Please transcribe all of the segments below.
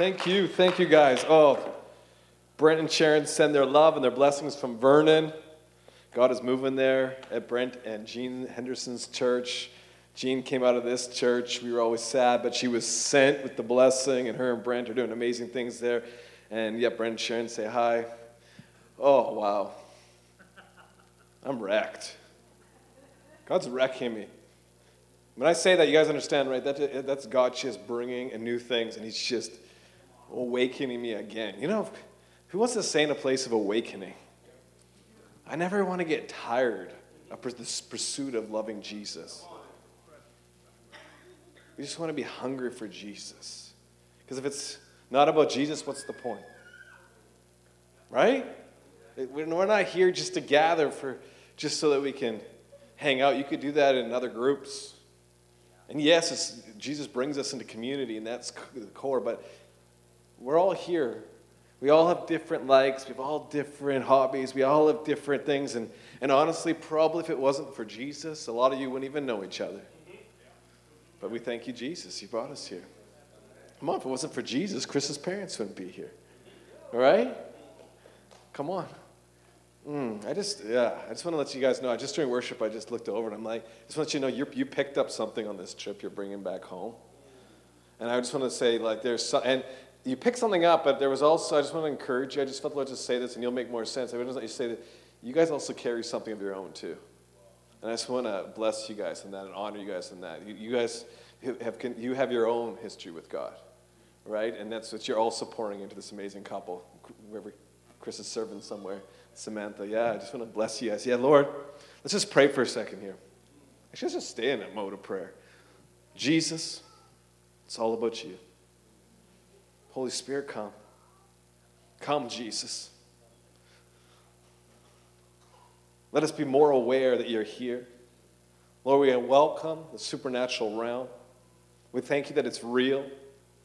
Thank you. Thank you, guys. Oh, Brent and Sharon send their love and their blessings from Vernon. God is moving there at Brent and Jean Henderson's church. Jean came out of this church. We were always sad, but she was sent with the blessing, and her and Brent are doing amazing things there. And yeah, Brent and Sharon say hi. Oh, wow. I'm wrecked. God's wrecking me. When I say that, you guys understand, right? That, that's God just bringing in new things, and He's just awakening me again. You know, who wants to stay in a place of awakening? I never want to get tired of this pursuit of loving Jesus. We just want to be hungry for Jesus. Because if it's not about Jesus, what's the point? Right? We're not here just to gather for just so that we can hang out. You could do that in other groups. And yes, Jesus brings us into community, and that's the core, but we're all here. We all have different likes, we have all different hobbies, we all have different things. And, and honestly, probably if it wasn't for Jesus, a lot of you wouldn't even know each other. But we thank you, Jesus. You brought us here. Come on, if it wasn't for Jesus, Chris's parents wouldn't be here. All right? Come on. Mm, I just, yeah, I just want to let you guys know. I just during worship, I just looked over and I'm like, I just want you know you you picked up something on this trip you're bringing back home. And I just want to say, like, there's some, and you picked something up, but there was also, I just want to encourage you. I just felt the Lord just say this, and you'll make more sense. I just want you to say that you guys also carry something of your own, too. And I just want to bless you guys in that and honor you guys in that. You, you guys have, you have your own history with God, right? And that's what you're also pouring into this amazing couple, wherever Chris is serving somewhere. Samantha, yeah, I just want to bless you guys. Yeah, Lord, let's just pray for a second here. I should just stay in that mode of prayer. Jesus, it's all about you. Holy Spirit, come. Come, Jesus. Let us be more aware that you're here. Lord, we welcome the supernatural realm. We thank you that it's real,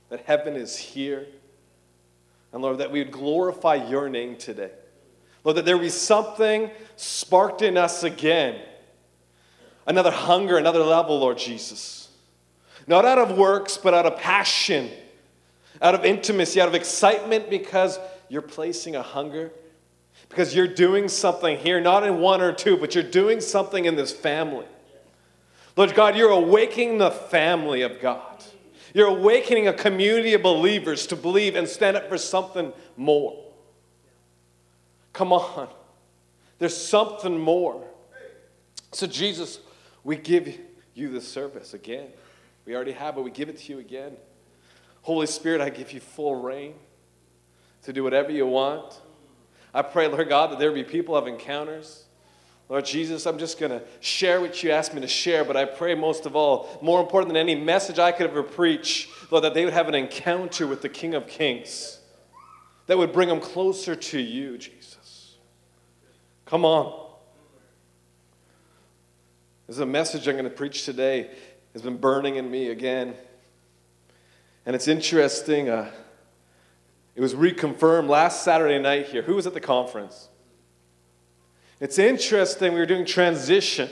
that heaven is here. And Lord, that we would glorify your name today. Lord, that there be something sparked in us again. Another hunger, another level, Lord Jesus. Not out of works, but out of passion, out of intimacy, out of excitement, because you're placing a hunger, because you're doing something here, not in one or two, but you're doing something in this family. Lord God, you're awakening the family of God. You're awakening a community of believers to believe and stand up for something more. Come on. There's something more. So, Jesus, we give you the service again. We already have it. We give it to you again. Holy Spirit, I give you full reign to do whatever you want. I pray, Lord God, that there be people have encounters. Lord Jesus, I'm just going to share what you asked me to share, but I pray most of all, more important than any message I could ever preach, Lord, that they would have an encounter with the King of Kings that would bring them closer to you, Jesus. Come on. This is a message I'm going to preach today. Has been burning in me again. And it's interesting. Uh, it was reconfirmed last Saturday night here. Who was at the conference? It's interesting. We were doing transition.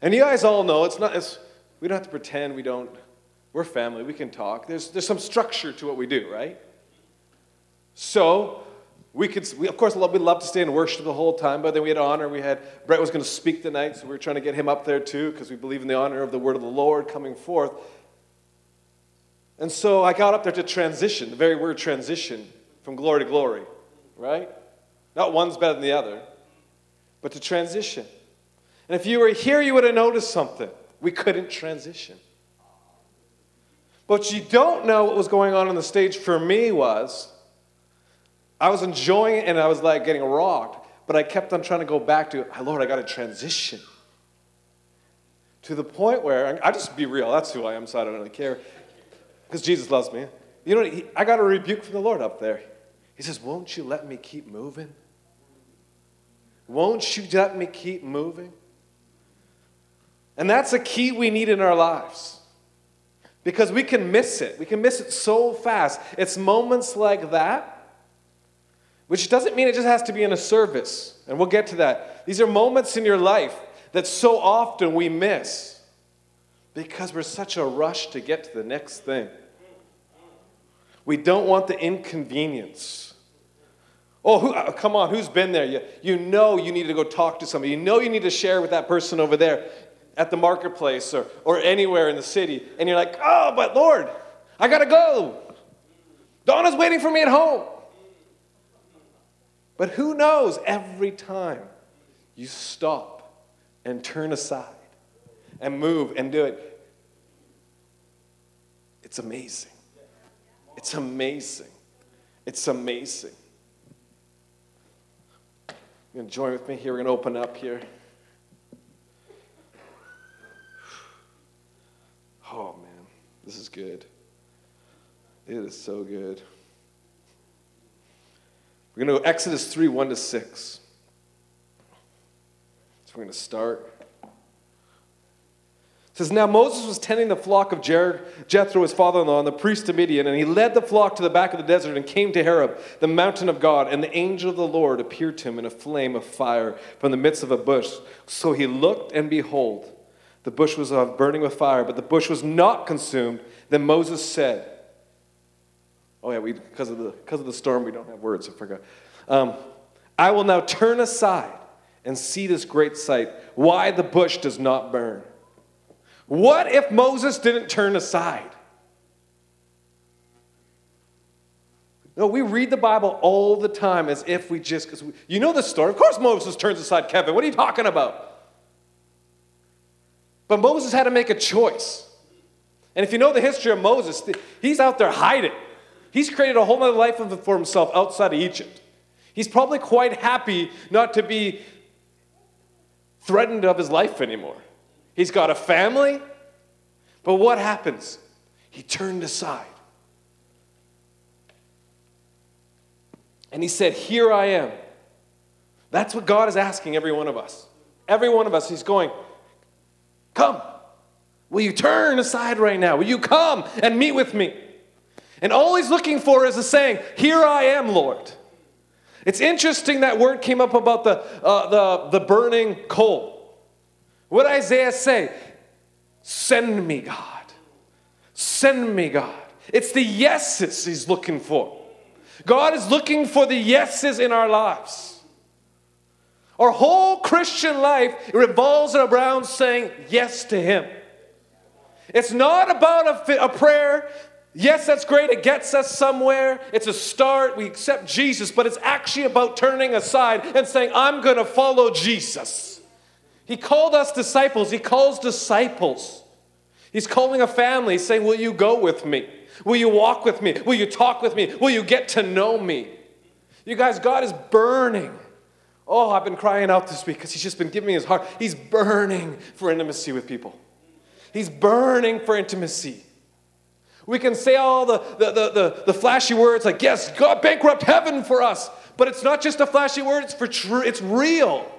And you guys all know it's not, it's, we don't have to pretend we don't, we're family, we can talk. There's, there's some structure to what we do, right? So, we could, we, of course, we love to stay and worship the whole time, but then we had honor. We had, Brett was going to speak tonight, so we were trying to get him up there too, because we believe in the honor of the word of the Lord coming forth. And so I got up there to transition, the very word transition, from glory to glory, right? Not one's better than the other, but to transition. And if you were here, you would have noticed something. We couldn't transition. But you don't know what was going on on the stage for me was I was enjoying it and I was like getting rocked, but I kept on trying to go back to, ah, Lord, I got to transition. To the point where, I just be real, that's who I am, so I don't really care. Because Jesus loves me. You know, he, I got a rebuke from the Lord up there. He says, Won't you let me keep moving? Won't you let me keep moving? And that's a key we need in our lives. Because we can miss it. We can miss it so fast. It's moments like that which doesn't mean it just has to be in a service. And we'll get to that. These are moments in your life that so often we miss because we're such a rush to get to the next thing. We don't want the inconvenience. Oh, who, uh, come on, who's been there? You, you know you need to go talk to somebody. You know you need to share with that person over there at the marketplace or, or anywhere in the city. And you're like, oh, but Lord, I got to go. Donna's waiting for me at home. But who knows every time you stop and turn aside and move and do it, it's amazing. It's amazing. It's amazing. You're going to join with me here? We're going to open up here. Oh, man, this is good. It is so good. We're going to go Exodus 3 1 to 6. So we're going to start. It says, Now Moses was tending the flock of Jethro, his father in law, and the priest of Midian, and he led the flock to the back of the desert and came to Horeb, the mountain of God. And the angel of the Lord appeared to him in a flame of fire from the midst of a bush. So he looked, and behold, the bush was burning with fire, but the bush was not consumed. Then Moses said, Oh, yeah, we, because, of the, because of the storm, we don't have words. I forgot. Um, I will now turn aside and see this great sight, why the bush does not burn. What if Moses didn't turn aside? No, we read the Bible all the time as if we just, because you know the story. Of course, Moses turns aside, Kevin. What are you talking about? But Moses had to make a choice. And if you know the history of Moses, he's out there hiding. He's created a whole other life for himself outside of Egypt. He's probably quite happy not to be threatened of his life anymore. He's got a family, but what happens? He turned aside. And he said, Here I am. That's what God is asking every one of us. Every one of us, He's going, Come. Will you turn aside right now? Will you come and meet with me? And all he's looking for is a saying, Here I am, Lord. It's interesting that word came up about the, uh, the, the burning coal. What Isaiah say? Send me, God. Send me, God. It's the yeses he's looking for. God is looking for the yeses in our lives. Our whole Christian life revolves around saying yes to Him. It's not about a, a prayer Yes, that's great. It gets us somewhere. It's a start. We accept Jesus, but it's actually about turning aside and saying, I'm going to follow Jesus. He called us disciples. He calls disciples. He's calling a family, saying, Will you go with me? Will you walk with me? Will you talk with me? Will you get to know me? You guys, God is burning. Oh, I've been crying out this week because He's just been giving me His heart. He's burning for intimacy with people, He's burning for intimacy. We can say all the, the, the, the, the flashy words like, yes, God bankrupt heaven for us. But it's not just a flashy word, it's for true, it's real.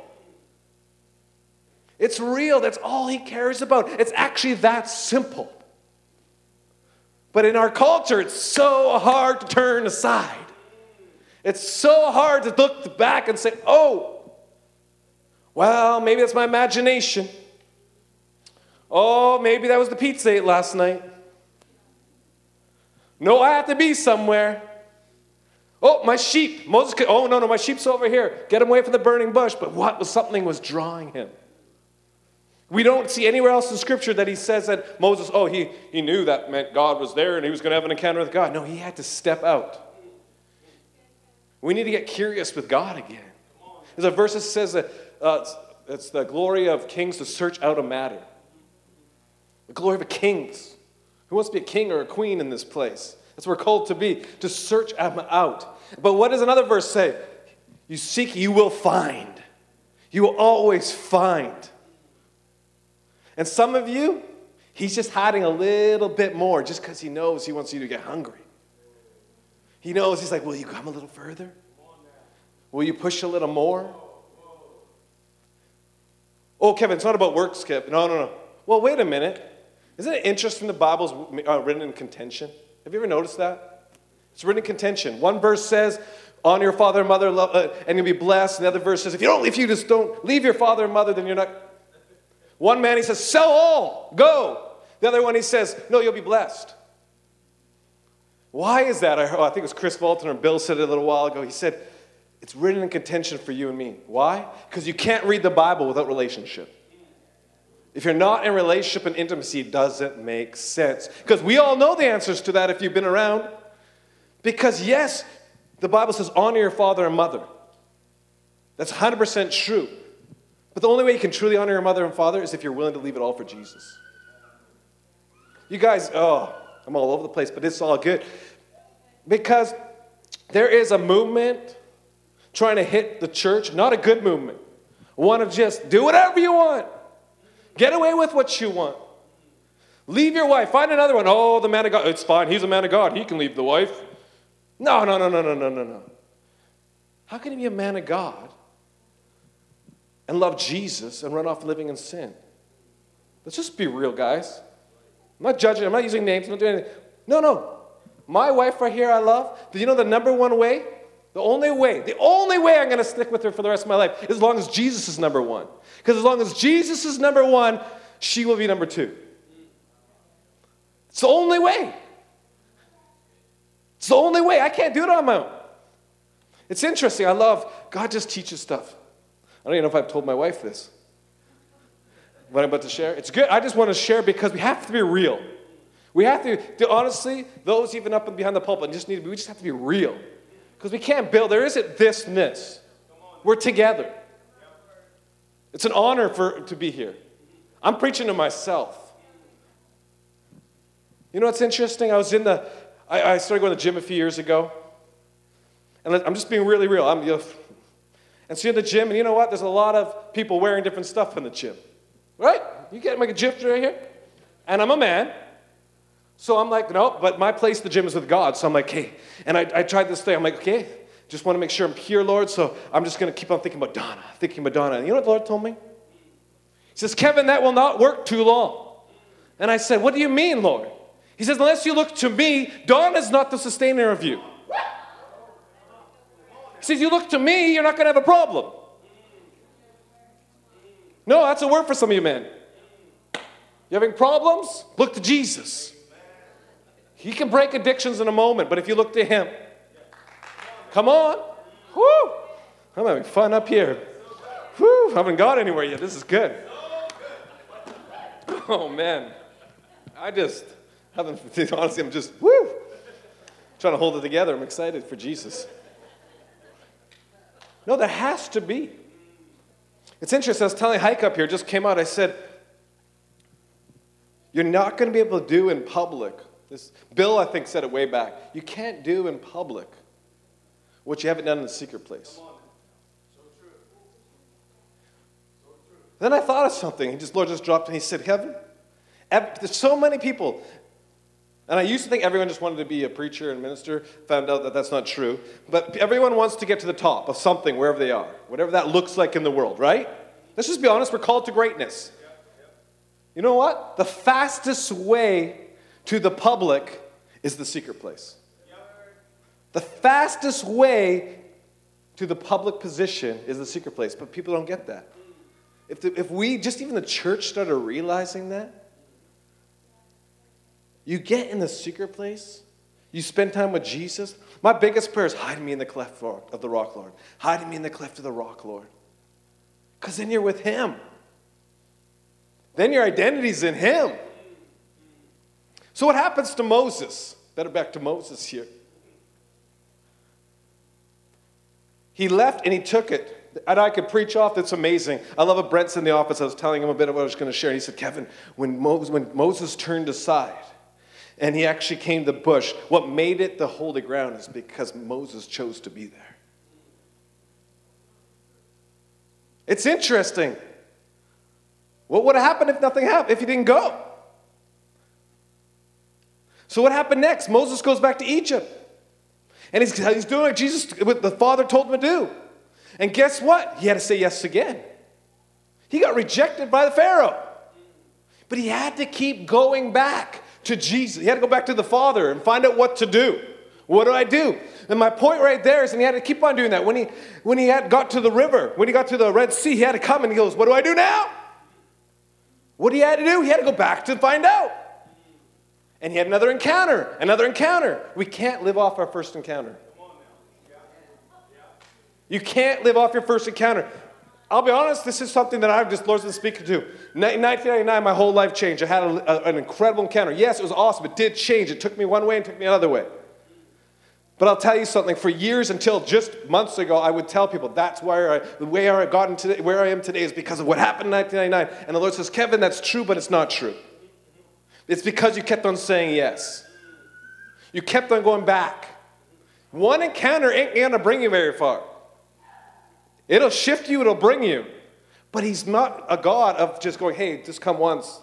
It's real. That's all he cares about. It's actually that simple. But in our culture, it's so hard to turn aside. It's so hard to look back and say, oh, well, maybe that's my imagination. Oh, maybe that was the pizza ate last night. No, I have to be somewhere. Oh, my sheep. Moses could, oh, no, no, my sheep's over here. Get him away from the burning bush. But what was something was drawing him? We don't see anywhere else in Scripture that he says that Moses, oh, he, he knew that meant God was there and he was going to have an encounter with God. No, he had to step out. We need to get curious with God again. There's a verse that says that uh, it's the glory of kings to search out a matter. The glory of the kings. Who wants to be a king or a queen in this place? That's what we're called to be, to search them out. But what does another verse say? You seek, you will find. You will always find. And some of you, he's just hiding a little bit more just because he knows he wants you to get hungry. He knows he's like, Will you come a little further? Will you push a little more? Oh, Kevin, it's not about work, Kevin. No, no, no. Well, wait a minute. Isn't it interesting the Bible's uh, written in contention? Have you ever noticed that? It's written in contention. One verse says, honor your father and mother love, uh, and you'll be blessed. And the other verse says, if you don't, if you just don't leave your father and mother, then you're not. One man, he says, sell all, go. The other one, he says, no, you'll be blessed. Why is that? I, oh, I think it was Kris Vallotton or Bill said it a little while ago. He said, It's written in contention for you and me. Why? Because you can't read the Bible without relationship. If you're not in relationship and intimacy, it doesn't make sense. Because we all know the answers to that if you've been around. Because, yes, the Bible says, honor your father and mother. That's 100% true. But the only way you can truly honor your mother and father is if you're willing to leave it all for Jesus. You guys, oh, I'm all over the place, but it's all good. Because there is a movement trying to hit the church, not a good movement. One of just do whatever you want. Get away with what you want. Leave your wife. Find another one. Oh, the man of God. It's fine. He's a man of God. He can leave the wife. No, no, no, no, no, no, no, no. How can he be a man of God and love Jesus and run off living in sin? Let's just be real, guys. I'm not judging. I'm not using names. I'm not doing anything. No, no. My wife right here, I love. Do you know the number one way? The only way, the only way I'm to stick with her for the rest of my life is as long as Jesus is number one. Because as long as Jesus is number one, she will be number two. It's the only way. It's the only way. I can't do it on my own. It's interesting. I love, God just teaches stuff. I don't even know if I've told my wife this. What I'm about to share. It's good. I just want to share because we have to be real. We have to, to honestly, those even up and behind the pulpit, just need to be, we just have to be real. Because we can't build, there isn't this and this. We're together. It's an honor for, to be here. I'm preaching to myself. You know what's interesting? I was in the, I, I started going to the gym a few years ago. And I'm just being really real. I'm, you know, and so you're in the gym, and you know what? There's a lot of people wearing different stuff in the gym. Right? You get my gift right here? And I'm a man. So I'm like, no, but my place, the gym, is with God. So I'm like, hey. And I, I tried this thing. I'm like, okay, just want to make sure I'm pure, Lord. So I'm just going to keep on thinking about Donna, thinking about Donna. And you know what the Lord told me? He says, Kevin, that will not work too long. And I said, what do you mean, Lord? He says, unless you look to me, Donna is not the sustainer of you. He says, you look to me, you're not going to have a problem. No, that's a word for some of you men. You having problems? Look to Jesus. He can break addictions in a moment, but if you look to Him, Come on. Whoo. I'm having fun up here. Whoo. Haven't got anywhere yet. This is good. Oh, man. I just haven't, honestly, I'm just, whoo. Trying to hold it together. I'm excited for Jesus. No, there has to be. It's interesting. I was telling Hike up here, just came out. I said, You're not going to be able to do in public. This, Bill, I think, said it way back. You can't do in public what you haven't done in the secret place. Then I thought of something. He just, Lord just dropped and he said, Heaven, there's so many people. And I used to think everyone just wanted to be a preacher and minister. Found out that that's not true. But everyone wants to get to the top of something, wherever they are, whatever that looks like in the world, right? Let's just be honest, we're called to greatness. You know what? The fastest way to the public is the secret place. The fastest way to the public position is the secret place, but people don't get that. If, the, if we, just even the church, started realizing that, you get in the secret place, you spend time with Jesus. My biggest prayer is hide me in the cleft of the rock, Lord. Hide me in the cleft of the rock, Lord. Because then you're with Him. Then your identity's in Him. So, what happens to Moses? Better back to Moses here. He left and he took it. And I could preach off, that's amazing. I love it. Brent's in the office. I was telling him a bit of what I was going to share. And he said, Kevin, when Moses, when Moses turned aside and he actually came to the bush, what made it the holy ground is because Moses chose to be there. It's interesting. What would have happened if nothing happened, if he didn't go? So, what happened next? Moses goes back to Egypt. And he's, he's doing what Jesus, what the Father told him to do. And guess what? He had to say yes again. He got rejected by the Pharaoh. But he had to keep going back to Jesus. He had to go back to the Father and find out what to do. What do I do? And my point right there is, and he had to keep on doing that. When he when he had got to the river, when he got to the Red Sea, he had to come and he goes, What do I do now? What he had to do? He had to go back to find out. And he had another encounter, another encounter. We can't live off our first encounter. You can't live off your first encounter. I'll be honest, this is something that I've just, Lord's been speaking to. In 1999, my whole life changed. I had a, a, an incredible encounter. Yes, it was awesome. It did change. It took me one way and took me another way. But I'll tell you something. For years, until just months ago, I would tell people that's I, the way I got into where I am today is because of what happened in 1999. And the Lord says, Kevin, that's true, but it's not true. It's because you kept on saying yes. You kept on going back. One encounter ain't gonna bring you very far. It'll shift you, it'll bring you. But He's not a God of just going, hey, just come once.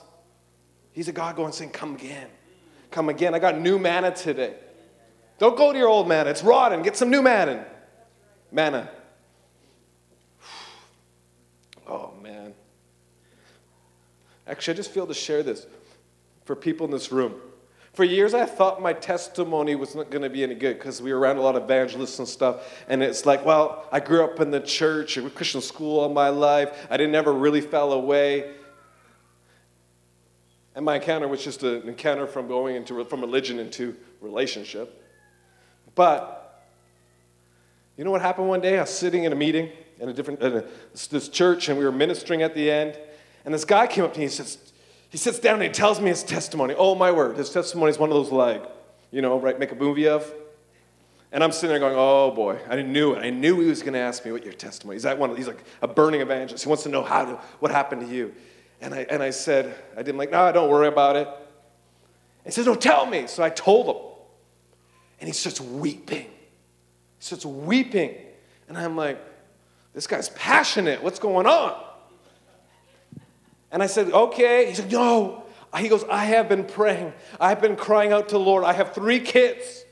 He's a God going, saying, come again. Come again. I got new manna today. Don't go to your old manna. It's rotten. Get some new manna. Manna. Oh, man. Actually, I just feel to share this for people in this room. For years, I thought my testimony was not going to be any good because we were around a lot of evangelists and stuff. And it's like, well, I grew up in the church, a Christian school all my life. I didn't ever really fell away. And my encounter was just an encounter from going into from religion into relationship. But you know what happened one day? I was sitting in a meeting in a different in a, this church, and we were ministering at the end. And this guy came up to me. and He says, he sits down and he tells me his testimony. Oh my word, his testimony is one of those like, you know, right, make a movie of. And I'm sitting there going, oh boy, I knew it. I knew he was going to ask me what your testimony. Is that one? He's like a burning evangelist. He wants to know how to, what happened to you. And I, and I said, I didn't like, no, don't worry about it. He says, no, tell me. So I told him. And he starts weeping. He starts weeping. And I'm like, this guy's passionate. What's going on? And I said, okay. He said, no. He goes, I have been praying. I've been crying out to the Lord. I have three kids.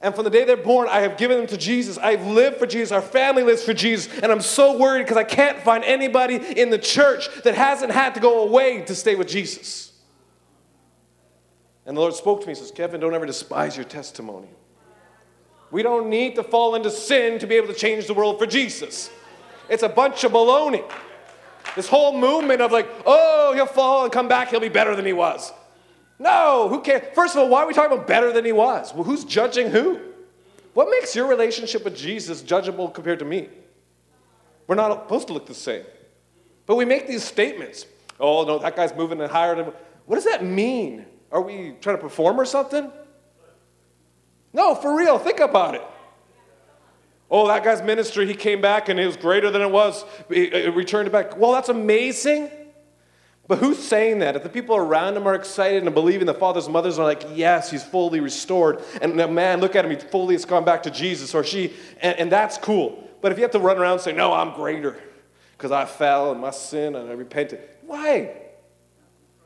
And from the day they're born, I have given them to Jesus. I've lived for Jesus. Our family lives for Jesus. And I'm so worried because I can't find anybody in the church that hasn't had to go away to stay with Jesus. And the Lord spoke to me and says, Kevin, don't ever despise your testimony. We don't need to fall into sin to be able to change the world for Jesus. It's a bunch of baloney. This whole movement of like, oh, he'll fall and come back, he'll be better than he was. No, who cares? First of all, why are we talking about better than he was? Well, who's judging who? What makes your relationship with Jesus judgeable compared to me? We're not supposed to look the same. But we make these statements. Oh, no, that guy's moving and higher. Than. What does that mean? Are we trying to perform or something? No, for real, think about it. Oh, that guy's ministry, he came back and it was greater than it was. He returned it back. Well, that's amazing. But who's saying that? If the people around him are excited and believing the fathers and mothers are like, yes, he's fully restored. And man, look at him, he fully has gone back to Jesus or she, and, and that's cool. But if you have to run around and say, no, I'm greater because I fell and my sin and I repented, why?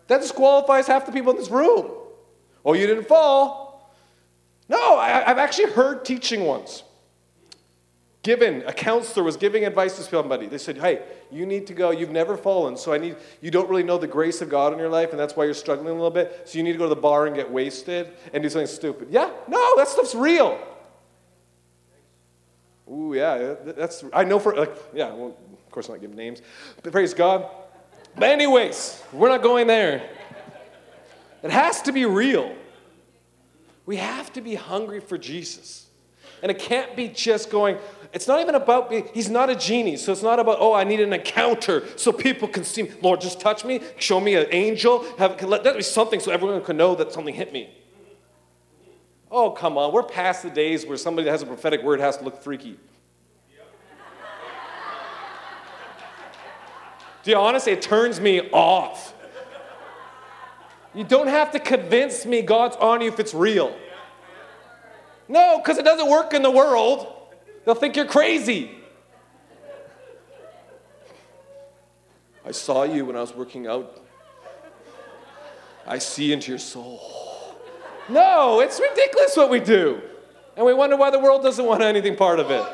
That disqualifies half the people in this room. Oh, you didn't fall. No, I, have actually heard teaching once. Given, a counselor was giving advice to somebody. They said, Hey, you need to go. You've never fallen, so I need, you don't really know the grace of God in your life, and that's why you're struggling a little bit. So you need to go to the bar and get wasted and do something stupid. Yeah, no, that stuff's real. Ooh, yeah, that's, I know for, like, yeah, well, of course, I'm not giving names, but praise God. But, anyways, we're not going there. It has to be real. We have to be hungry for Jesus. And it can't be just going, it's not even about being, he's not a genie. So it's not about, oh, I need an encounter so people can see me. Lord, just touch me, show me an angel. Have, let that be something so everyone can know that something hit me. Oh, come on. We're past the days where somebody that has a prophetic word has to look freaky. Do you honestly, it turns me off. You don't have to convince me God's on you if it's real. No, because it doesn't work in the world. They'll think you're crazy. I saw you when I was working out. I see into your soul. No, it's ridiculous what we do. And we wonder why the world doesn't want anything part of it.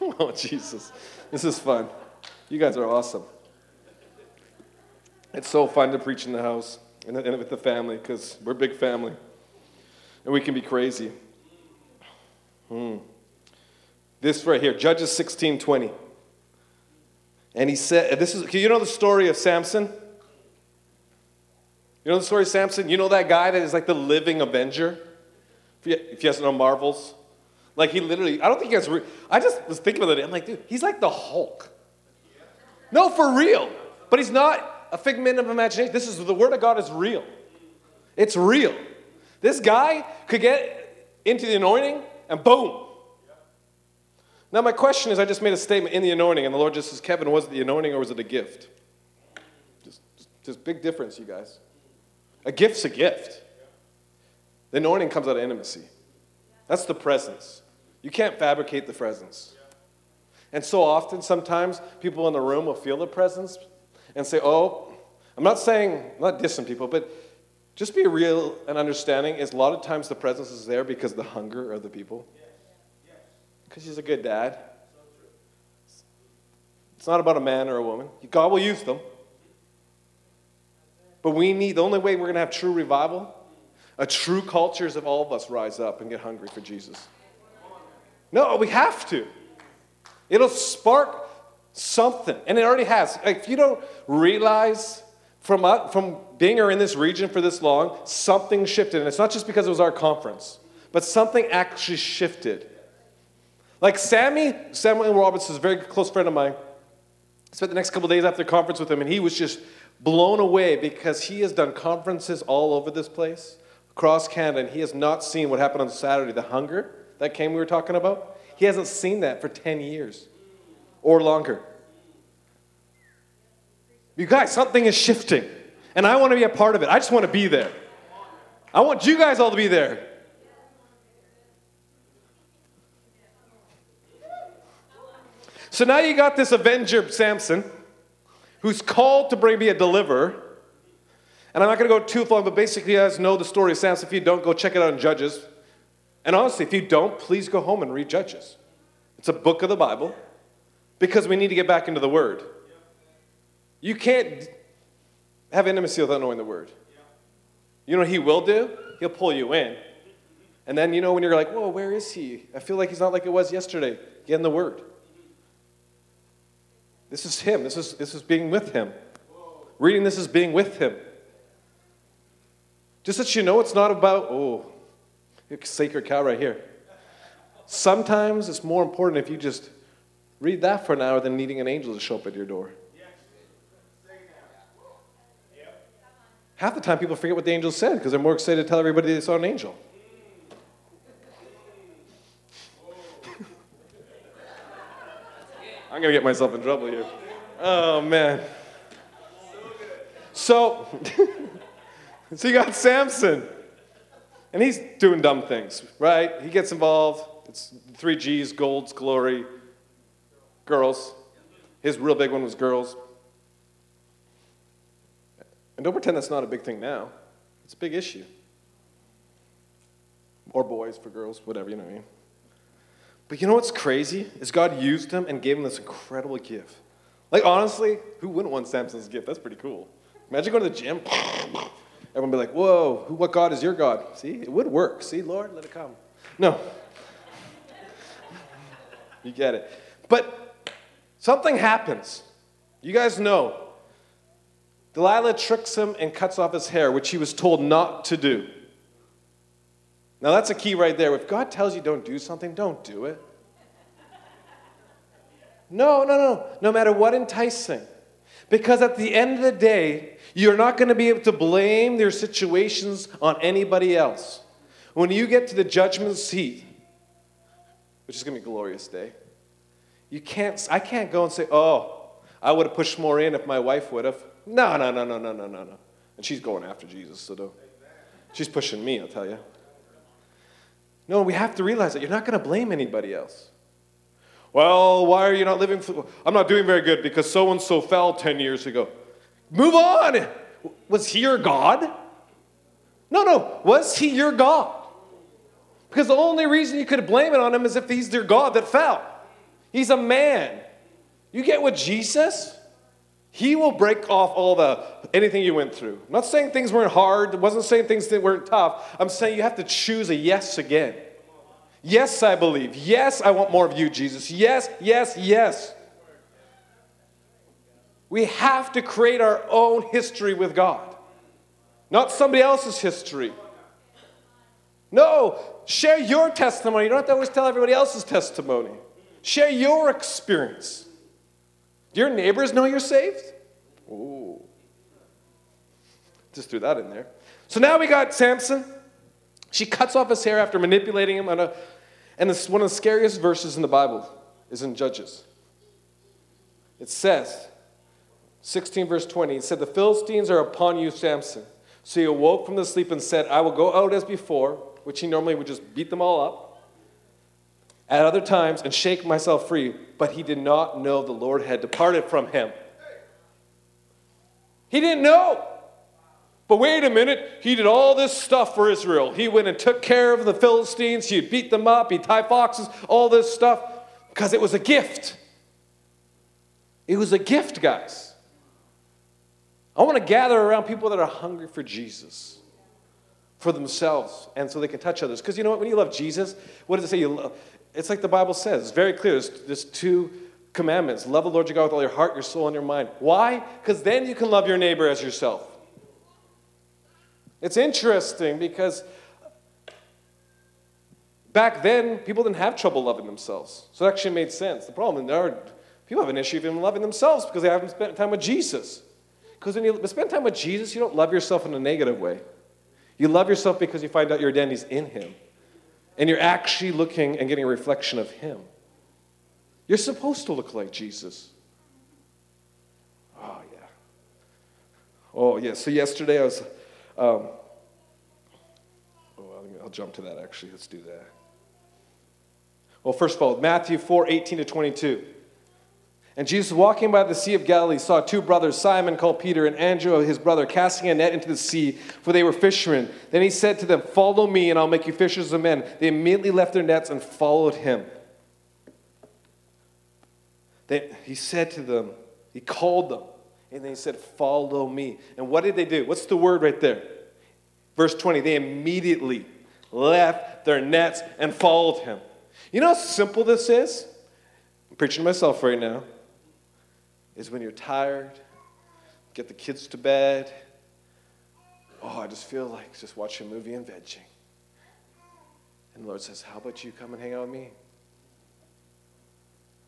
Oh, Jesus. This is fun. You guys are awesome. It's so fun to preach in the house and with the family because we're a big family. And we can be crazy. Hmm. This right here, Judges 16 20. And he said, this is, you know the story of Samson? You You know the story of Samson? You know that guy that is like the living Avenger? If you, if you guys know Marvels? Like he literally, I don't think he has, re- I just was thinking about it. I'm like, dude, he's like the Hulk. No, for real. But he's not a figment of imagination. This is the word of God is real. It's real. This guy could get into the anointing and boom. Now, my question is I just made a statement in the anointing, and the Lord just says, Kevin, was it the anointing or was it a gift? Just, just, big difference, you guys. A gift's a gift. The anointing comes out of intimacy. That's the presence. You can't fabricate the presence. And so often, sometimes people in the room will feel the presence and say, Oh, I'm not saying, I'm not dissing people, but just be real and understanding is a lot of times the presence is there because the hunger of the people. Because he's a good dad. It's not about a man or a woman. God will use them. But we need, the only way we're going to have true revival, a true culture is if all of us rise up and get hungry for Jesus. No, we have to. It'll spark something. And it already has. If you don't realize from, uh, from being in this region for this long, something shifted. And it's not just because it was our conference, but something actually shifted. Like Sammy, Samuel Roberts is a very close friend of mine. I spent the next couple days after the conference with him, and he was just blown away because he has done conferences all over this place, across Canada, and he has not seen what happened on Saturday, the hunger that came we were talking about. He hasn't seen that for 10 years or longer. You guys, something is shifting, and I want to be a part of it. I just want to be there. I want you guys all to be there. So now you got this Avenger, Samson, who's called to bring me a deliverer. And I'm not going to go too far, but basically, you guys know the story of Samson. If you don't, go check it out in Judges. And honestly, if you don't, please go home and read Judges. It's a book of the Bible because we need to get back into the Word. You can't have intimacy without knowing the Word. You know what He will do? He'll pull you in. And then, you know, when you're like, whoa, where is He? I feel like He's not like it was yesterday. Get in the Word. This is Him. This is, this is being with Him. Reading this is being with Him. Just that you know it's not about, oh, sacred cow right here. Sometimes it's more important if you just read that for an hour than needing an angel to show up at your door. Half the time people forget what the angel said because they're more excited to tell everybody they saw an angel. I'm going to get myself in trouble here. Oh, man. So, so you got Samson. And he's doing dumb things, right? He gets involved. It's three G's golds, glory, girls. His real big one was girls. And don't pretend that's not a big thing now. It's a big issue. Or boys for girls, whatever, you know what I mean. But you know what's crazy? Is God used him and gave him this incredible gift. Like, honestly, who wouldn't want Samson's gift? That's pretty cool. Imagine going to the gym. Everyone be like, whoa, who, what God is your God? See, it would work. See, Lord, let it come. No. you get it. But something happens. You guys know. Delilah tricks him and cuts off his hair, which he was told not to do. Now, that's a key right there. If God tells you don't do something, don't do it. No, no, no. No matter what enticing. Because at the end of the day, you're not going to be able to blame their situations on anybody else. When you get to the judgment seat, which is going to be a glorious day, you can't, I can't go and say, oh, I would have pushed more in if my wife would have. No, no, no, no, no, no, no, no. And she's going after Jesus, so don't. She's pushing me, I'll tell you. No, we have to realize that you're not going to blame anybody else. Well, why are you not living? For, I'm not doing very good because so and so fell 10 years ago. Move on. Was he your God? No, no. Was he your God? Because the only reason you could blame it on him is if he's your God that fell. He's a man. You get with Jesus? He will break off all the anything you went through. I'm not saying things weren't hard. I wasn't saying things that weren't tough. I'm saying you have to choose a yes again. Yes, I believe. Yes, I want more of you, Jesus. Yes, yes, yes. We have to create our own history with God. not somebody else's history. No, share your testimony. You don't have to always tell everybody else's testimony. Share your experience. Do your neighbors know you're saved? Ooh. Just threw that in there. So now we got Samson. She cuts off his hair after manipulating him. On a, and this one of the scariest verses in the Bible is in Judges. It says, 16 verse 20, it said, The Philistines are upon you, Samson. So he awoke from the sleep and said, I will go out as before, which he normally would just beat them all up at other times and shake myself free. But he did not know the Lord had departed from him. He didn't know. But wait a minute, he did all this stuff for Israel. He went and took care of the Philistines, he beat them up, he tied foxes, all this stuff, because it was a gift. It was a gift, guys. I want to gather around people that are hungry for Jesus, for themselves, and so they can touch others. Because you know what? When you love Jesus, what does it say? You love, it's like the Bible says. It's very clear. There's, there's two commandments love the Lord your God with all your heart, your soul, and your mind. Why? Because then you can love your neighbor as yourself. It's interesting because back then people didn't have trouble loving themselves. So it actually made sense. The problem now people have an issue even loving themselves because they haven't spent time with Jesus. Because when you spend time with Jesus, you don't love yourself in a negative way. You love yourself because you find out your identity's in Him. And you're actually looking and getting a reflection of Him. You're supposed to look like Jesus. Oh, yeah. Oh, yeah. So yesterday I was um, oh, I'll jump to that actually. Let's do that. Well, first of all, Matthew 4 18 to 22. And Jesus, walking by the Sea of Galilee, saw two brothers, Simon called Peter and Andrew, his brother, casting a net into the sea, for they were fishermen. Then he said to them, Follow me, and I'll make you fishers of men. They immediately left their nets and followed him. Then he said to them, He called them. And then he said, Follow me. And what did they do? What's the word right there? Verse 20 they immediately left their nets and followed him. You know how simple this is? I'm preaching to myself right now. Is when you're tired, get the kids to bed. Oh, I just feel like just watching a movie and vegging. And the Lord says, How about you come and hang out with me?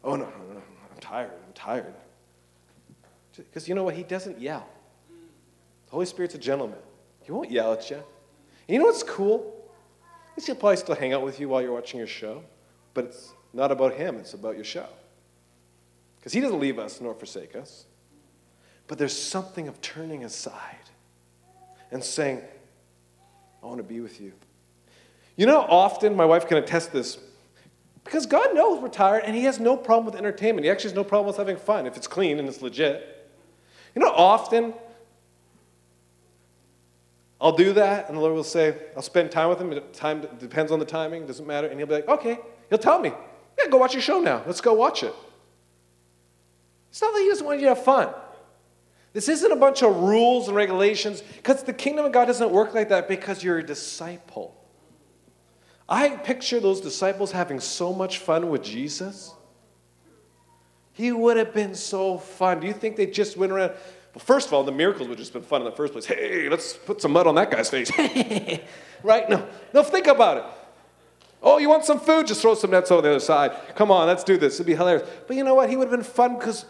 Oh, no, no, no. I'm tired. I'm tired. Because you know what? He doesn't yell. The Holy Spirit's a gentleman. He won't yell at you. And you know what's cool? He'll probably still hang out with you while you're watching your show, but it's not about him, it's about your show. Because he doesn't leave us nor forsake us. But there's something of turning aside and saying, I want to be with you. You know, often my wife can attest this because God knows we're tired and He has no problem with entertainment. He actually has no problem with having fun if it's clean and it's legit. You know, often I'll do that, and the Lord will say, I'll spend time with him. Time depends on the timing, doesn't matter. And he'll be like, okay. He'll tell me, yeah, go watch your show now. Let's go watch it. It's not that he doesn't want you to have fun. This isn't a bunch of rules and regulations, because the kingdom of God doesn't work like that because you're a disciple. I picture those disciples having so much fun with Jesus. He would have been so fun. Do you think they just went around? Well, first of all, the miracles would have just been fun in the first place. Hey, let's put some mud on that guy's face. right? No, no, think about it. Oh, you want some food? Just throw some nets on the other side. Come on, let's do this. It'd be hilarious. But you know what? He would have been fun because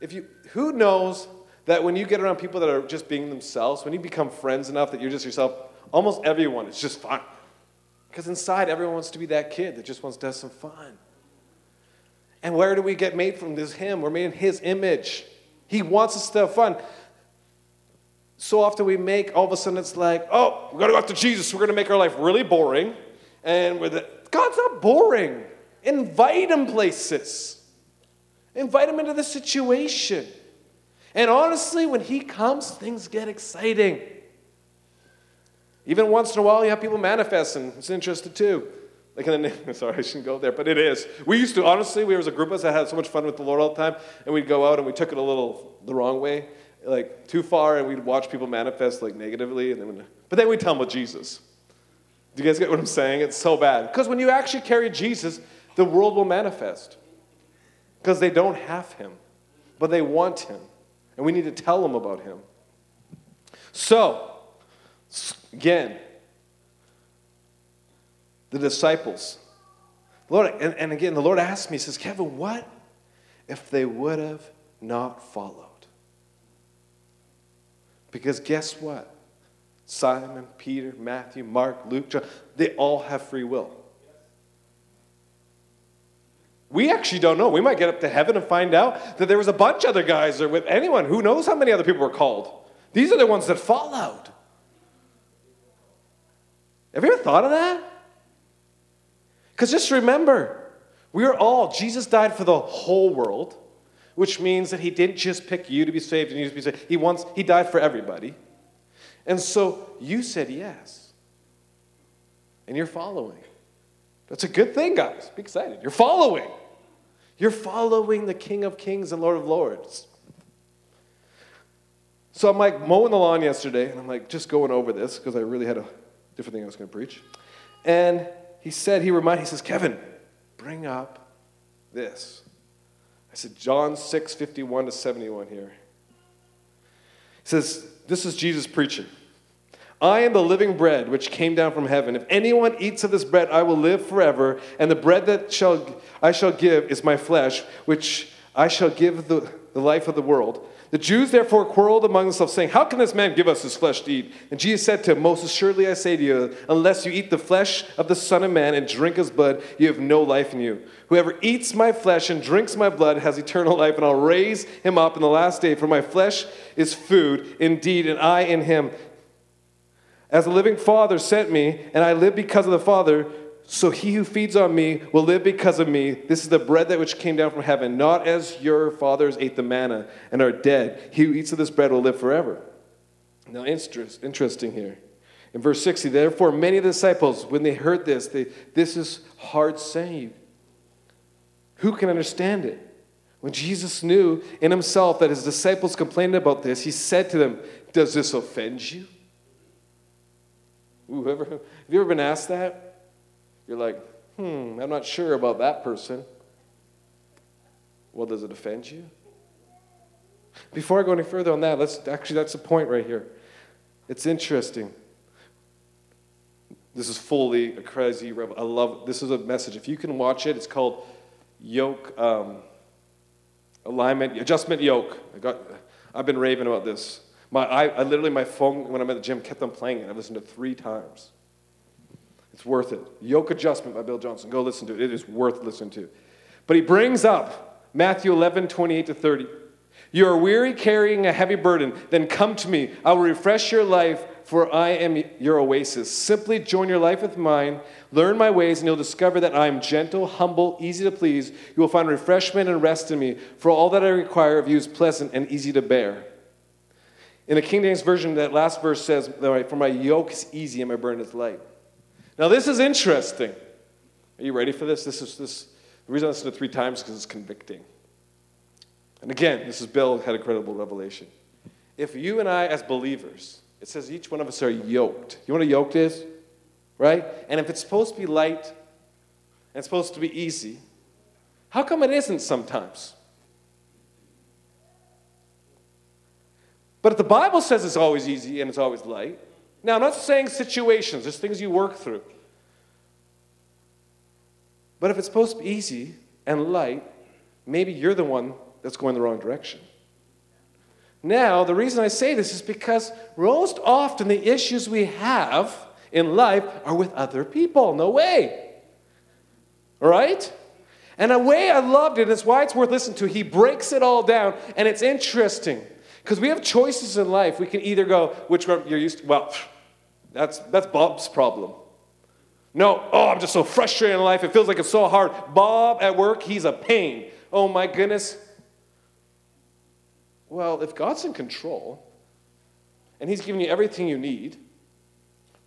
if you, who knows that when you get around people that are just being themselves, when you become friends enough that you're just yourself, almost everyone, is just fun. Because inside, everyone wants to be that kid that just wants to have some fun. And where do we get made from this him? We're made in his image. He wants us to have fun. So often we make, all of a sudden it's like, oh, we're going to go after Jesus. We're going to make our life really boring. And with it, God's not boring. Invite him places. Invite him into the situation. And honestly, when he comes, things get exciting. Even once in a while, you have people manifest, and it's interesting too. Like in the, sorry, I shouldn't go there, but it is. We used to, honestly, we was a group of us that had so much fun with the Lord all the time, and we'd go out and we took it a little the wrong way, like too far, and we'd watch people manifest like negatively, and then, but then we'd tell them about Jesus. Do you guys get what I'm saying? It's so bad. Because when you actually carry Jesus, the world will manifest. Because they don't have him, but they want him. And we need to tell them about him. So, Again, the disciples. Lord, and, and again, the Lord asked me, He says, Kevin, what if they would have not followed? Because guess what? Simon, Peter, Matthew, Mark, Luke, John, they all have free will. We actually don't know. We might get up to heaven and find out that there was a bunch of other guys or with anyone. Who knows how many other people were called? These are the ones that followed. Have you ever thought of that? Because just remember, we are all, Jesus died for the whole world, which means that he didn't just pick you to be saved and you to be saved. He wants, he died for everybody. And so you said yes. And you're following. That's a good thing, guys. Be excited. You're following. You're following the King of Kings and Lord of Lords. So I'm like mowing the lawn yesterday, and I'm like just going over this because I really had a different thing I was going to preach. And he said, he reminded, he says, Kevin, bring up this. I said, John 6, 51 to 71 here. He says, This is Jesus preaching. I am the living bread which came down from heaven. If anyone eats of this bread, I will live forever. And the bread that shall, I shall give is my flesh, which I shall give the, the life of the world. The Jews therefore quarreled among themselves, saying, How can this man give us his flesh to eat? And Jesus said to him, Most assuredly I say to you, unless you eat the flesh of the Son of Man and drink his blood, you have no life in you. Whoever eats my flesh and drinks my blood has eternal life, and I'll raise him up in the last day. For my flesh is food indeed, and I in him. As the living Father sent me, and I live because of the Father, so he who feeds on me will live because of me. This is the bread that which came down from heaven, not as your fathers ate the manna and are dead. He who eats of this bread will live forever. Now, interest, interesting here. In verse 60, therefore, many of the disciples, when they heard this, they, this is hard saying. Who can understand it? When Jesus knew in himself that his disciples complained about this, he said to them, Does this offend you? Ooh, ever, have you ever been asked that? You're like, hmm, I'm not sure about that person. Well, does it offend you? Before I go any further on that, let's actually, that's the point right here. It's interesting. This is fully a crazy rebel. I love this is a message. If you can watch it, it's called yoke um, alignment adjustment yoke. I got I've been raving about this. My I, I literally my phone when I'm at the gym kept on playing it. I listened to it three times. It's worth it. Yoke Adjustment by Bill Johnson. Go listen to it. It is worth listening to. But he brings up Matthew 11, 28 to 30. You are weary carrying a heavy burden, then come to me. I will refresh your life, for I am your oasis. Simply join your life with mine, learn my ways, and you'll discover that I am gentle, humble, easy to please. You will find refreshment and rest in me, for all that I require of you is pleasant and easy to bear. In the King James Version, that last verse says, For my yoke is easy and my burden is light. Now, this is interesting. Are you ready for this? This is this. The reason I listened to it three times because it's convicting. And again, this is Bill had a credible revelation. If you and I, as believers, it says each one of us are yoked. You know what a yoked is? Right? And if it's supposed to be light and it's supposed to be easy, how come it isn't sometimes? But if the Bible says it's always easy and it's always light, now, I'm not saying situations, there's things you work through. But if it's supposed to be easy and light, maybe you're the one that's going the wrong direction. Now, the reason I say this is because most often the issues we have in life are with other people. No way. All right? And a way I loved it, and it's why it's worth listening to. He breaks it all down, and it's interesting because we have choices in life. We can either go, which one you're used to, well, that's, that's Bob's problem. No, oh, I'm just so frustrated in life. It feels like it's so hard. Bob at work, he's a pain. Oh my goodness. Well, if God's in control and he's giving you everything you need,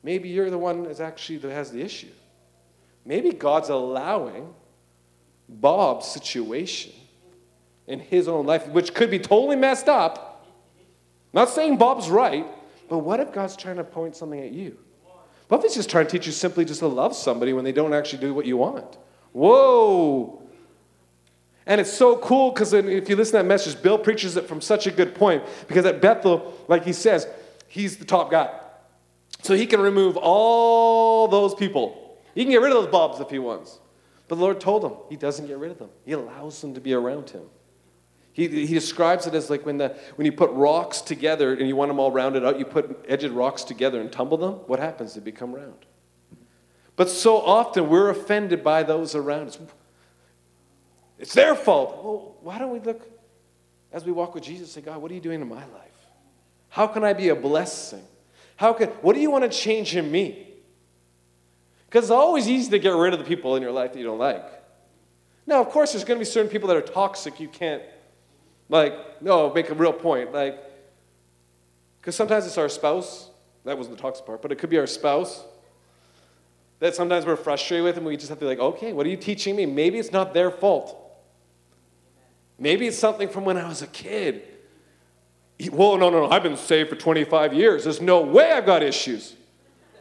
maybe you're the one that's actually that has the issue. Maybe God's allowing Bob's situation in his own life, which could be totally messed up. Not saying Bob's right, but what if God's trying to point something at you? What if He's just trying to teach you simply just to love somebody when they don't actually do what you want? Whoa! And it's so cool because if you listen to that message, Bill preaches it from such a good point because at Bethel, like he says, he's the top guy. So he can remove all those people. He can get rid of those Bobs if he wants. But the Lord told him he doesn't get rid of them, he allows them to be around him. He, he describes it as like when, the, when you put rocks together and you want them all rounded out, you put edged rocks together and tumble them. What happens? They become round. But so often we're offended by those around us. It's their fault. Well, why don't we look as we walk with Jesus say, God, what are you doing in my life? How can I be a blessing? How can, what do you want to change in me? Because it's always easy to get rid of the people in your life that you don't like. Now, of course, there's going to be certain people that are toxic you can't like, no, make a real point. Like, because sometimes it's our spouse. That wasn't the toxic part, but it could be our spouse that sometimes we're frustrated with, and we just have to be like, okay, what are you teaching me? Maybe it's not their fault. Maybe it's something from when I was a kid. Well, no, no, no, I've been saved for 25 years. There's no way I've got issues.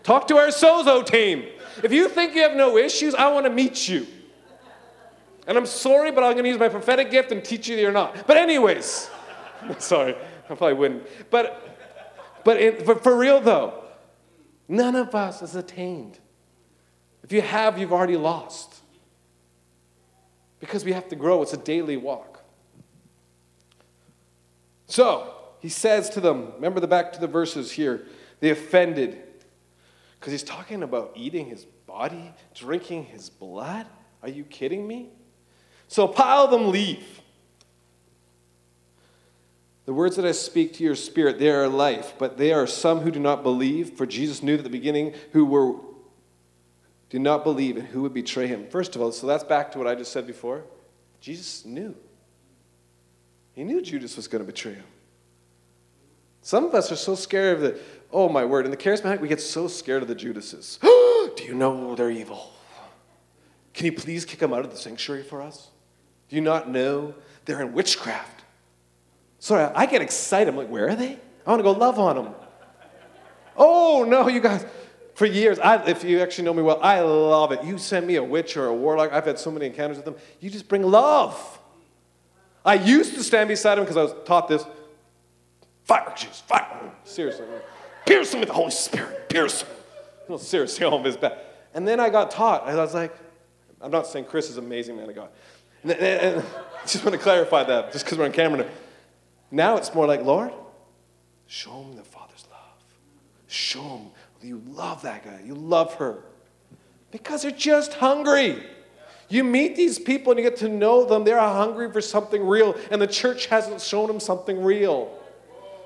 Talk to our Sozo team. If you think you have no issues, I want to meet you. And I'm sorry, but I'm going to use my prophetic gift and teach you that you're not. But, anyways, sorry, I probably wouldn't. But, but, but for real though, none of us has attained. If you have, you've already lost. Because we have to grow, it's a daily walk. So, he says to them, remember the back to the verses here, they offended. Because he's talking about eating his body, drinking his blood. Are you kidding me? So pile them leave. The words that I speak to your spirit, they are life, but there are some who do not believe, for Jesus knew at the beginning who were do not believe and who would betray him. First of all, so that's back to what I just said before. Jesus knew. He knew Judas was going to betray him. Some of us are so scared of the, oh my word, in the charismatic, we get so scared of the Judases. do you know they're evil? Can you please kick them out of the sanctuary for us? Do you not know they're in witchcraft? Sorry, I get excited. I'm like, where are they? I want to go love on them. Oh, no, you guys. For years, I, if you actually know me well, I love it. You send me a witch or a warlock, I've had so many encounters with them. You just bring love. I used to stand beside them because I was taught this fire, Jesus, fire. Seriously. Pierce them with the Holy Spirit. Pierce them. No, seriously, all of his back. And then I got taught. I was like, I'm not saying Kris is an amazing man of God. And just want to clarify that, just because we're on camera now. Now it's more like, Lord, show them the Father's love. Show them you love that guy. You love her. Because they're just hungry. You meet these people and you get to know them. They're hungry for something real, and the church hasn't shown them something real.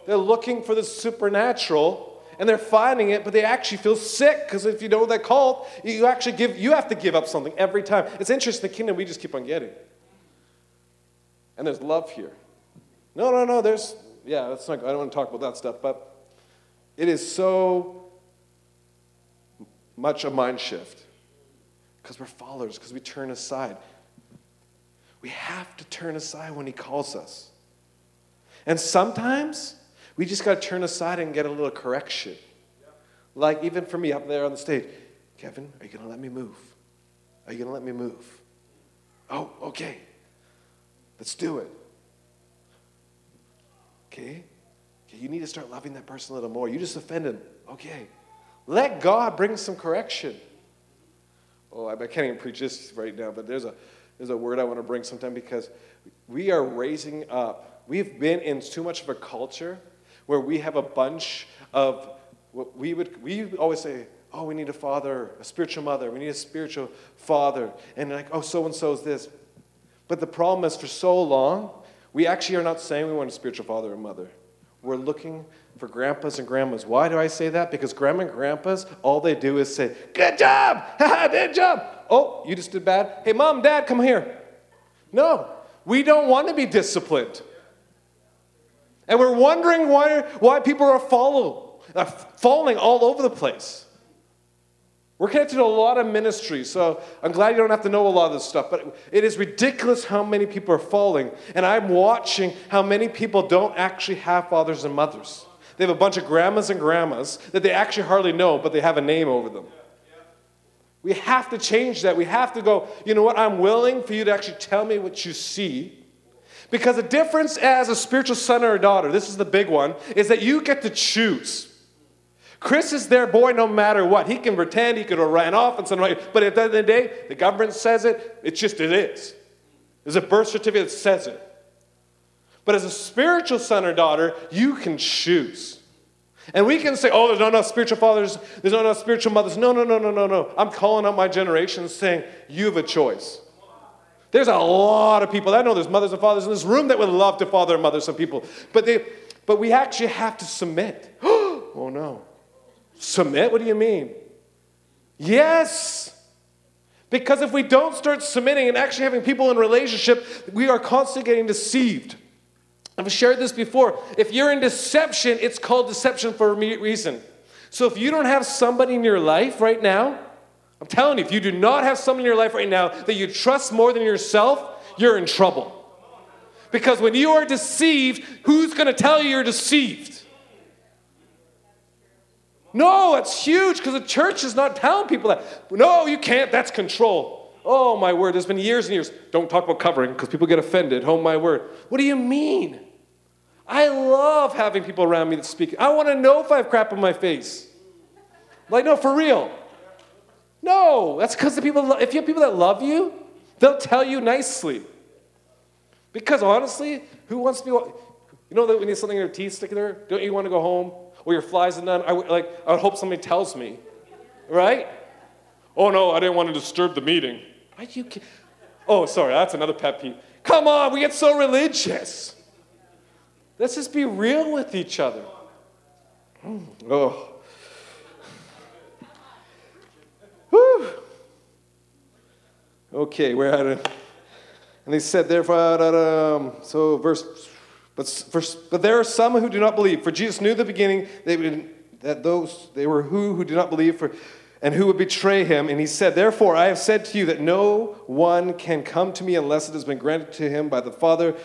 They're looking for the supernatural and they're finding it, but they actually feel sick because if you know that cult, you actually give you have to give up something every time. It's interesting, the kingdom we just keep on getting. And there's love here. No, no, no, there's yeah, that's not I don't want to talk about that stuff, but it is so much a mind shift because we're followers, because we turn aside. We have to turn aside when He calls us. And sometimes we just got to turn aside and get a little correction. Like even for me up there on the stage, Kevin, are you going to let me move? Are you going to let me move? Oh, okay. Let's do it. Okay? okay? You need to start loving that person a little more. You just offended. Okay. Let God bring some correction. Oh, I can't even preach this right now, but there's a, there's a word I want to bring sometime because we are raising up. We've been in too much of a culture where we have a bunch of what we would, we always say, oh, we need a father, a spiritual mother, we need a spiritual father, and like, oh, so and so is this. But the problem is, for so long, we actually are not saying we want a spiritual father or mother. We're looking for grandpas and grandmas. Why do I say that? Because grandma and grandpas, all they do is say, Good job! Good job! Oh, you just did bad? Hey, mom, dad, come here. No, we don't want to be disciplined. And we're wondering why, why people are follow, uh, falling all over the place. We're connected to a lot of ministries, so I'm glad you don't have to know a lot of this stuff. But it is ridiculous how many people are falling. And I'm watching how many people don't actually have fathers and mothers. They have a bunch of grandmas and grandmas that they actually hardly know, but they have a name over them. We have to change that. We have to go, you know what? I'm willing for you to actually tell me what you see. Because the difference as a spiritual son or daughter, this is the big one, is that you get to choose. Chris is their boy no matter what. He can pretend, he could have ran off and something, but at the end of the day, the government says it, it's just it is. There's a birth certificate that says it. But as a spiritual son or daughter, you can choose. And we can say, oh, there's not enough spiritual fathers, there's not enough spiritual mothers. No, no, no, no, no, no. I'm calling out my generation saying, you have a choice. There's a lot of people, I know there's mothers and fathers in this room that would love to father and mother some people, but, they, but we actually have to submit. oh no. Submit? What do you mean? Yes. Because if we don't start submitting and actually having people in relationship, we are constantly getting deceived. I've shared this before. If you're in deception, it's called deception for a reason. So if you don't have somebody in your life right now, I'm telling you, if you do not have someone in your life right now that you trust more than yourself, you're in trouble. Because when you are deceived, who's going to tell you you're deceived? No, it's huge because the church is not telling people that. No, you can't. That's control. Oh, my word. There's been years and years. Don't talk about covering because people get offended. Oh, my word. What do you mean? I love having people around me that speak. I want to know if I have crap on my face. Like, no, for real. No, that's because the people, if you have people that love you, they'll tell you nicely. Because honestly, who wants to be, you know that when you have something in your teeth sticking there, don't you want to go home? Or your flies are done? I, would, like, I would hope somebody tells me, right? Oh no, I didn't want to disturb the meeting. Why you? Oh, sorry, that's another pet peeve. Come on, we get so religious. Let's just be real with each other. Oh. Okay, we're at it. And they said, therefore, so verse, but, verse, but there are some who do not believe. For Jesus knew the beginning that those, they were who who did not believe for, and who would betray him. And he said, Therefore, I have said to you that no one can come to me unless it has been granted to him by the Father.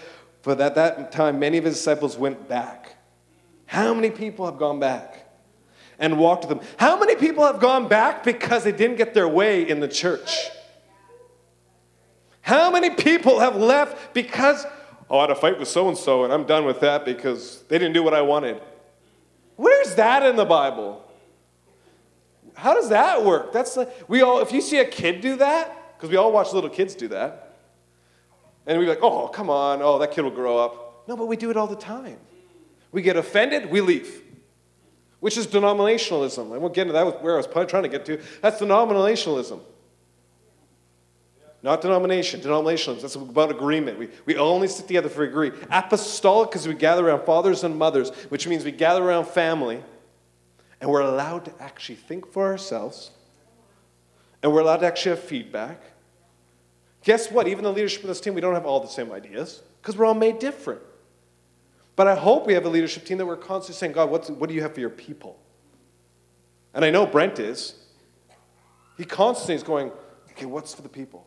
For at that time, many of his disciples went back. How many people have gone back? and walked with them. How many people have gone back because they didn't get their way in the church? How many people have left because, oh, I had a fight with so and so and I'm done with that because they didn't do what I wanted? Where's that in the Bible? How does that work? That's like, we all, if you see a kid do that, because we all watch little kids do that, and we're like, oh, come on, oh, that kid will grow up. No, but we do it all the time. We get offended, we leave which is denominationalism. I won't get into that, where I was trying to get to. That's denominationalism. Not denomination, denominationalism. That's about agreement. We, we only sit together for agree. Apostolic because we gather around fathers and mothers, which means we gather around family, and we're allowed to actually think for ourselves, and we're allowed to actually have feedback. Guess what? Even the leadership of this team, we don't have all the same ideas because we're all made different. But I hope we have a leadership team that we're constantly saying, God, what's, what do you have for your people? And I know Brent is. He constantly is going, okay, what's for the people?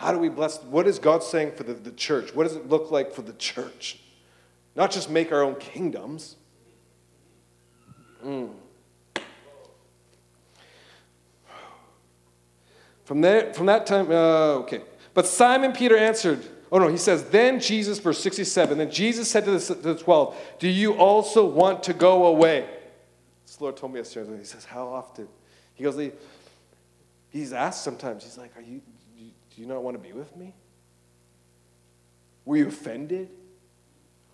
How do we bless? What is God saying for the, the church? What does it look like for the church? Not just make our own kingdoms. Mm. From, there, from that time, uh, okay. But Simon Peter answered, Oh no, he says, then Jesus, verse 67, then Jesus said to the, to the 12, Do you also want to go away? This Lord told me yesterday. He says, How often? He goes, he, He's asked sometimes, He's like, Are you, do you not want to be with me? Were you offended?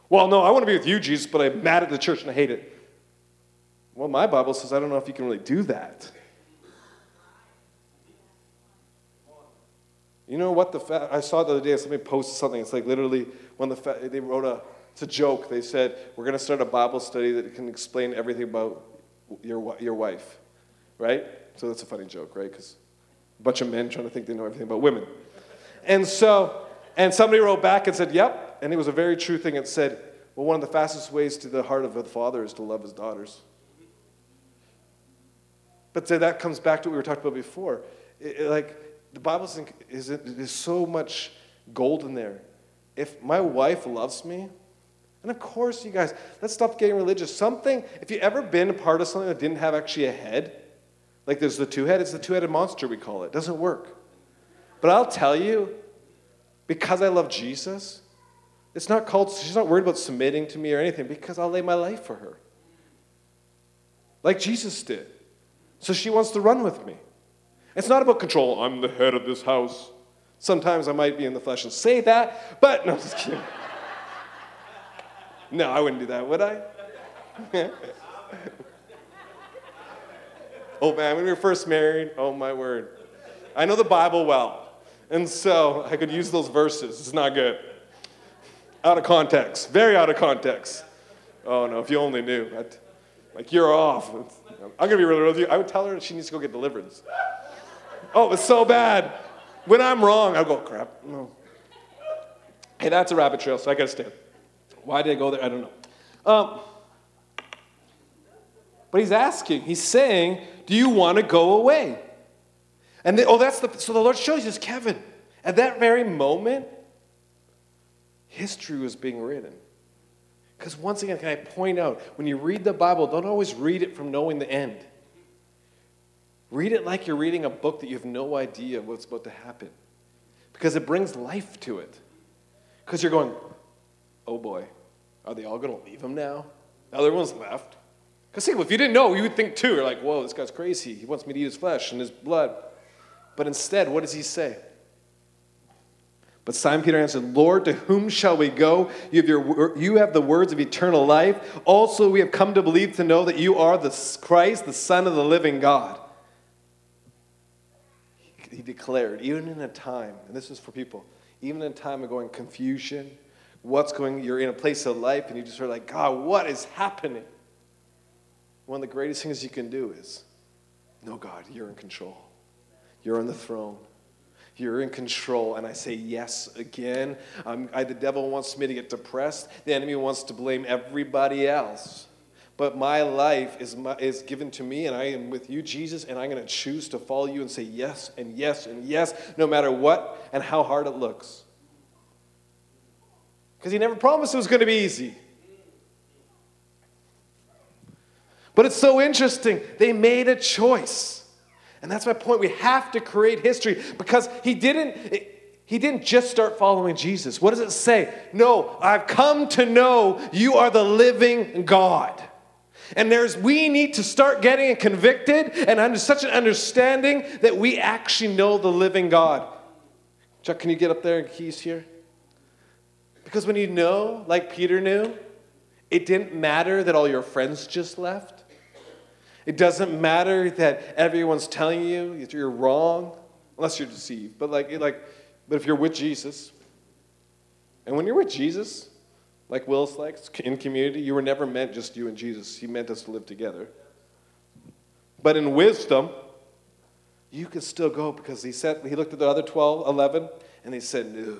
Well, no, I want to be with you, Jesus, but I'm mad at the church and I hate it. Well, my Bible says I don't know if you can really do that. You know what the fa- I saw the other day. Somebody posted something. It's like literally when the fa- they wrote a. It's a joke. They said we're going to start a Bible study that can explain everything about your your wife, right? So that's a funny joke, right? Because bunch of men trying to think they know everything about women, and so and somebody wrote back and said, "Yep," and it was a very true thing. It said, "Well, one of the fastest ways to the heart of a father is to love his daughters." But so that comes back to what we were talking about before. It, it, like the Bible is, is so much gold in there. If my wife loves me, and of course, you guys, let's stop getting religious. Something, if you ever been a part of something that didn't have actually a head, like there's the two head, it's the two headed monster, we call it. it. Doesn't work. But I'll tell you, because I love Jesus, it's not called, she's not worried about submitting to me or anything because I'll lay my life for her. like Jesus did. So she wants to run with me. It's not about control. I'm the head of this house. Sometimes I might be in the flesh and say that, but no, just kidding. No, I wouldn't do that, would I? oh man, when we were first married, oh my word. I know the Bible well, and so I could use those verses. It's not good. Out of context, very out of context. Oh no, if you only knew. I'd, like, you're off. I'm gonna be really real with you. I would tell her she needs to go get deliverance. Oh, it's so bad. When I'm wrong, I'll go, crap. No. Hey, that's a rabbit trail, so I gotta stay. Why did I go there? I don't know. Um, but he's asking, he's saying, Do you want to go away? And they, oh, that's the so the Lord shows us, Kevin, at that very moment, history was being written. Because once again, can I point out, when you read the Bible, don't always read it from knowing the end. Read it like you're reading a book that you have no idea what's about to happen. Because it brings life to it. Because you're going, oh boy, are they all going to leave him now? The other one's left. Because see, if you didn't know, you would think too. You're like, whoa, this guy's crazy. He wants me to eat his flesh and his blood. But instead, what does he say? But Simon Peter answered, Lord, to whom shall we go? You have, your, you have the words of eternal life. Also, we have come to believe to know that you are the Christ, the Son of the living God. He declared, even in a time, and this is for people, even in a time of going confusion, what's going, you're in a place of life and you just are like, God, what is happening? One of the greatest things you can do is, no, God, you're in control. You're on the throne. You're in control. And I say yes again. Um, I, the devil wants me to get depressed. The enemy wants to blame everybody else. But my life is, my, is given to me, and I am with you, Jesus, and I'm going to choose to follow you and say yes and yes and yes, no matter what and how hard it looks. Because he never promised it was going to be easy. But it's so interesting. They made a choice. And that's my point. We have to create history because he didn't he didn't just start following Jesus. What does it say? No, I've come to know you are the living God. And there's we need to start getting convicted and under such an understanding that we actually know the living God. Chuck, can you get up there and keys here? Because when you know, like Peter knew, it didn't matter that all your friends just left. It doesn't matter that everyone's telling you that you're wrong, unless you're deceived. But like, like, but if you're with Jesus, and when you're with Jesus, like Will's like in community, you were never meant just you and Jesus. He meant us to live together. But in wisdom, you can still go because he said he looked at the other 12, 11, and he said, No,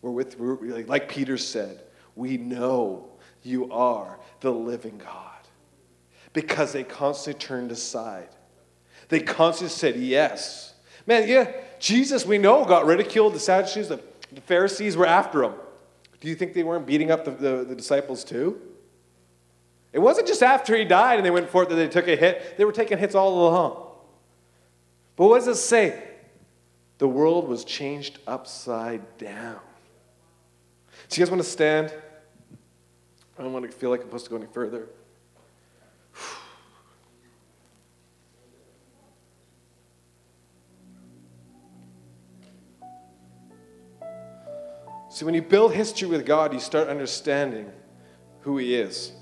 we're with we're, like Peter said, we know you are the living God because they constantly turned aside. They constantly said yes. Man, yeah, Jesus, we know, got ridiculed. The Sadducees, the, the Pharisees were after him. Do you think they weren't beating up the, the, the disciples too? It wasn't just after he died and they went forth that they took a hit, they were taking hits all along. But what does it say? The world was changed upside down. So, you guys want to stand? I don't want to feel like I'm supposed to go any further. See, when you build history with God, you start understanding who He is.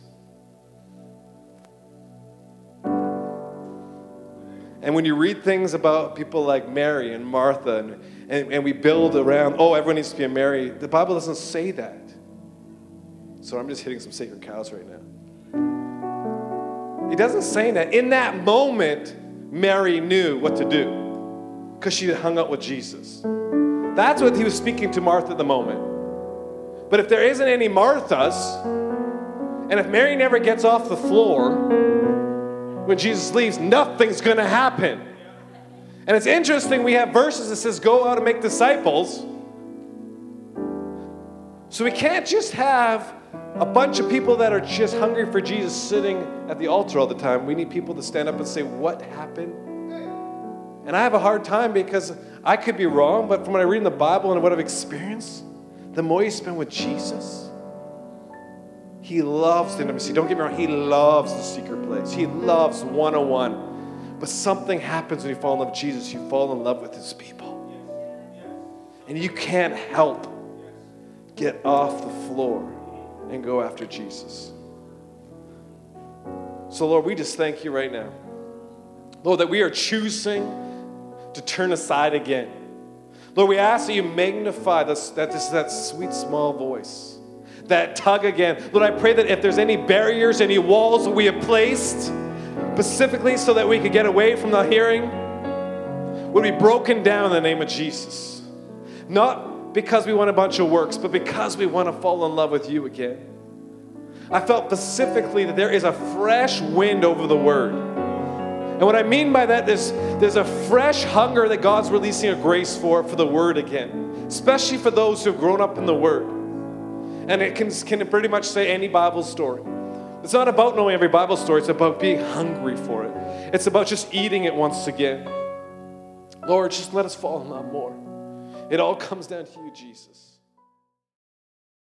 And when you read things about people like Mary and Martha, and, and, and, we build around, oh, everyone needs to be a Mary, the Bible doesn't say that. So I'm just hitting some sacred cows right now. It doesn't say that. In that moment, Mary knew what to do because she hung out with Jesus. That's what he was speaking to Martha at the moment. But if there isn't any Marthas, and if Mary never gets off the floor when Jesus leaves, nothing's going to happen. And it's interesting, we have verses that says, go out and make disciples. So we can't just have a bunch of people that are just hungry for Jesus sitting at the altar all the time. We need people to stand up and say, What happened? And I have a hard time because I could be wrong, but from what I read in the Bible and what I've experienced, the more you spend with Jesus, He loves the intimacy. Don't get me wrong, He loves the secret place. He loves one on one. But something happens when you fall in love with Jesus. You fall in love with His people. And you can't help get off the floor and go after Jesus. So, Lord, we just thank you right now. Lord, that we are choosing to turn aside again. Lord, we ask that you magnify this, that this that sweet small voice, that tug again. Lord, I pray that if there's any barriers, any walls we have placed, specifically so that we could get away from the hearing, would be broken down in the name of Jesus. Not because we want a bunch of works, but because we want to fall in love with you again. I felt specifically that there is a fresh wind over the word. And what I mean by that is there's a fresh hunger that God's releasing a grace for for the word again, especially for those who've grown up in the word. And it can, can pretty much say any Bible story. It's not about knowing every Bible story, it's about being hungry for it. It's about just eating it once again. Lord, just let us fall in love more. It all comes down to you, Jesus.